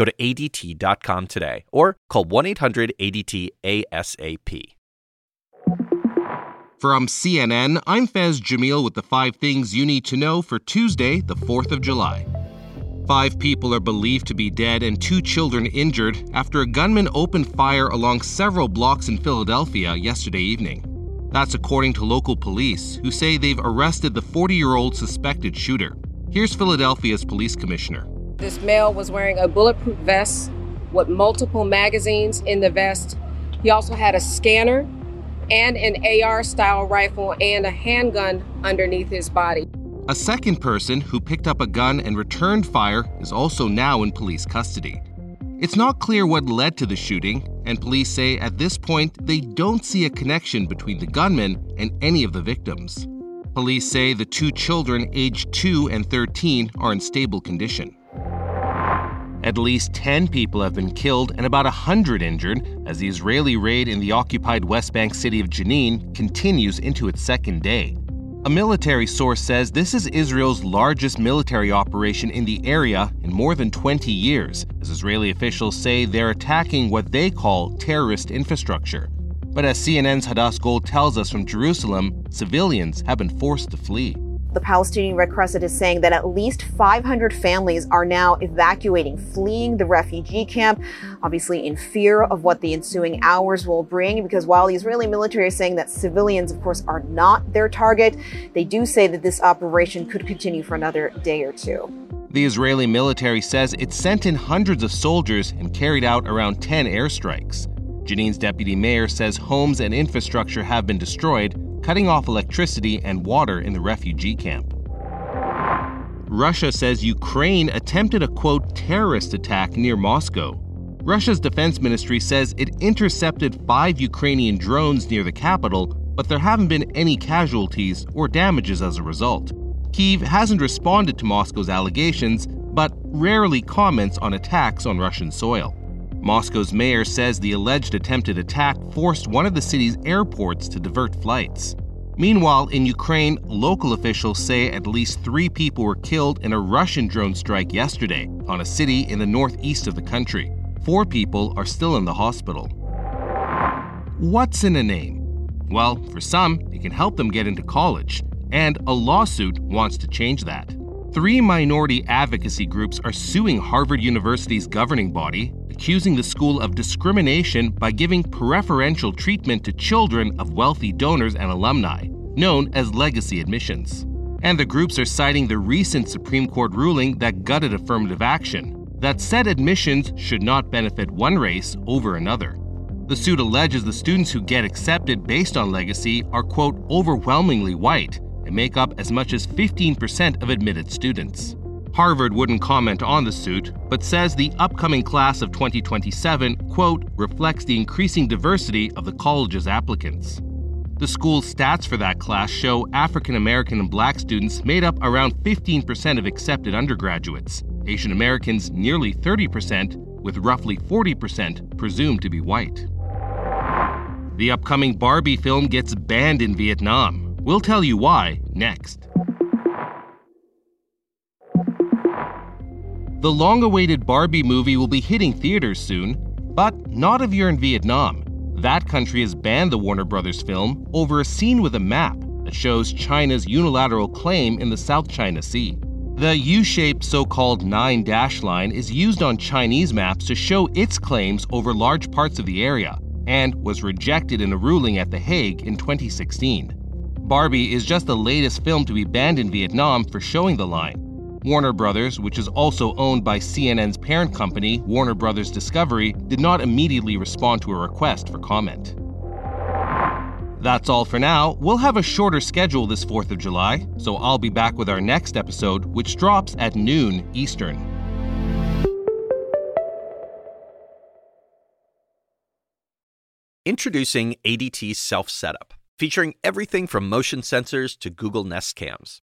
Go to ADT.com today or call 1 800 ADT ASAP. From CNN, I'm Fez Jamil with the five things you need to know for Tuesday, the 4th of July. Five people are believed to be dead and two children injured after a gunman opened fire along several blocks in Philadelphia yesterday evening. That's according to local police, who say they've arrested the 40 year old suspected shooter. Here's Philadelphia's police commissioner. This male was wearing a bulletproof vest with multiple magazines in the vest. He also had a scanner and an AR style rifle and a handgun underneath his body. A second person who picked up a gun and returned fire is also now in police custody. It's not clear what led to the shooting, and police say at this point they don't see a connection between the gunman and any of the victims. Police say the two children, aged 2 and 13, are in stable condition. At least 10 people have been killed and about 100 injured as the Israeli raid in the occupied West Bank city of Jenin continues into its second day. A military source says this is Israel's largest military operation in the area in more than 20 years, as Israeli officials say they're attacking what they call terrorist infrastructure. But as CNN's Hadas Gold tells us from Jerusalem, civilians have been forced to flee. The Palestinian Red Crescent is saying that at least 500 families are now evacuating, fleeing the refugee camp, obviously in fear of what the ensuing hours will bring. Because while the Israeli military is saying that civilians, of course, are not their target, they do say that this operation could continue for another day or two. The Israeli military says it sent in hundreds of soldiers and carried out around 10 airstrikes. Jenin's deputy mayor says homes and infrastructure have been destroyed, cutting off electricity and water in the refugee camp. Russia says Ukraine attempted a quote terrorist attack near Moscow. Russia's defense ministry says it intercepted five Ukrainian drones near the capital, but there haven't been any casualties or damages as a result. Kiev hasn't responded to Moscow's allegations, but rarely comments on attacks on Russian soil. Moscow's mayor says the alleged attempted attack forced one of the city's airports to divert flights. Meanwhile, in Ukraine, local officials say at least three people were killed in a Russian drone strike yesterday on a city in the northeast of the country. Four people are still in the hospital. What's in a name? Well, for some, it can help them get into college, and a lawsuit wants to change that. Three minority advocacy groups are suing Harvard University's governing body, accusing the school of discrimination by giving preferential treatment to children of wealthy donors and alumni, known as legacy admissions. And the groups are citing the recent Supreme Court ruling that gutted affirmative action, that said admissions should not benefit one race over another. The suit alleges the students who get accepted based on legacy are, quote, overwhelmingly white and make up as much as 15% of admitted students. Harvard wouldn't comment on the suit, but says the upcoming class of 2027, quote, reflects the increasing diversity of the college's applicants. The school's stats for that class show African American and black students made up around 15% of accepted undergraduates, Asian Americans nearly 30%, with roughly 40% presumed to be white. The upcoming Barbie film gets banned in Vietnam. We'll tell you why next. The long awaited Barbie movie will be hitting theaters soon, but not if you're in Vietnam. That country has banned the Warner Brothers film over a scene with a map that shows China's unilateral claim in the South China Sea. The U shaped so called nine dash line is used on Chinese maps to show its claims over large parts of the area and was rejected in a ruling at The Hague in 2016. Barbie is just the latest film to be banned in Vietnam for showing the line. Warner Brothers, which is also owned by CNN's parent company, Warner Brothers Discovery, did not immediately respond to a request for comment. That's all for now. We'll have a shorter schedule this 4th of July, so I'll be back with our next episode, which drops at noon Eastern. Introducing ADT Self Setup, featuring everything from motion sensors to Google Nest cams.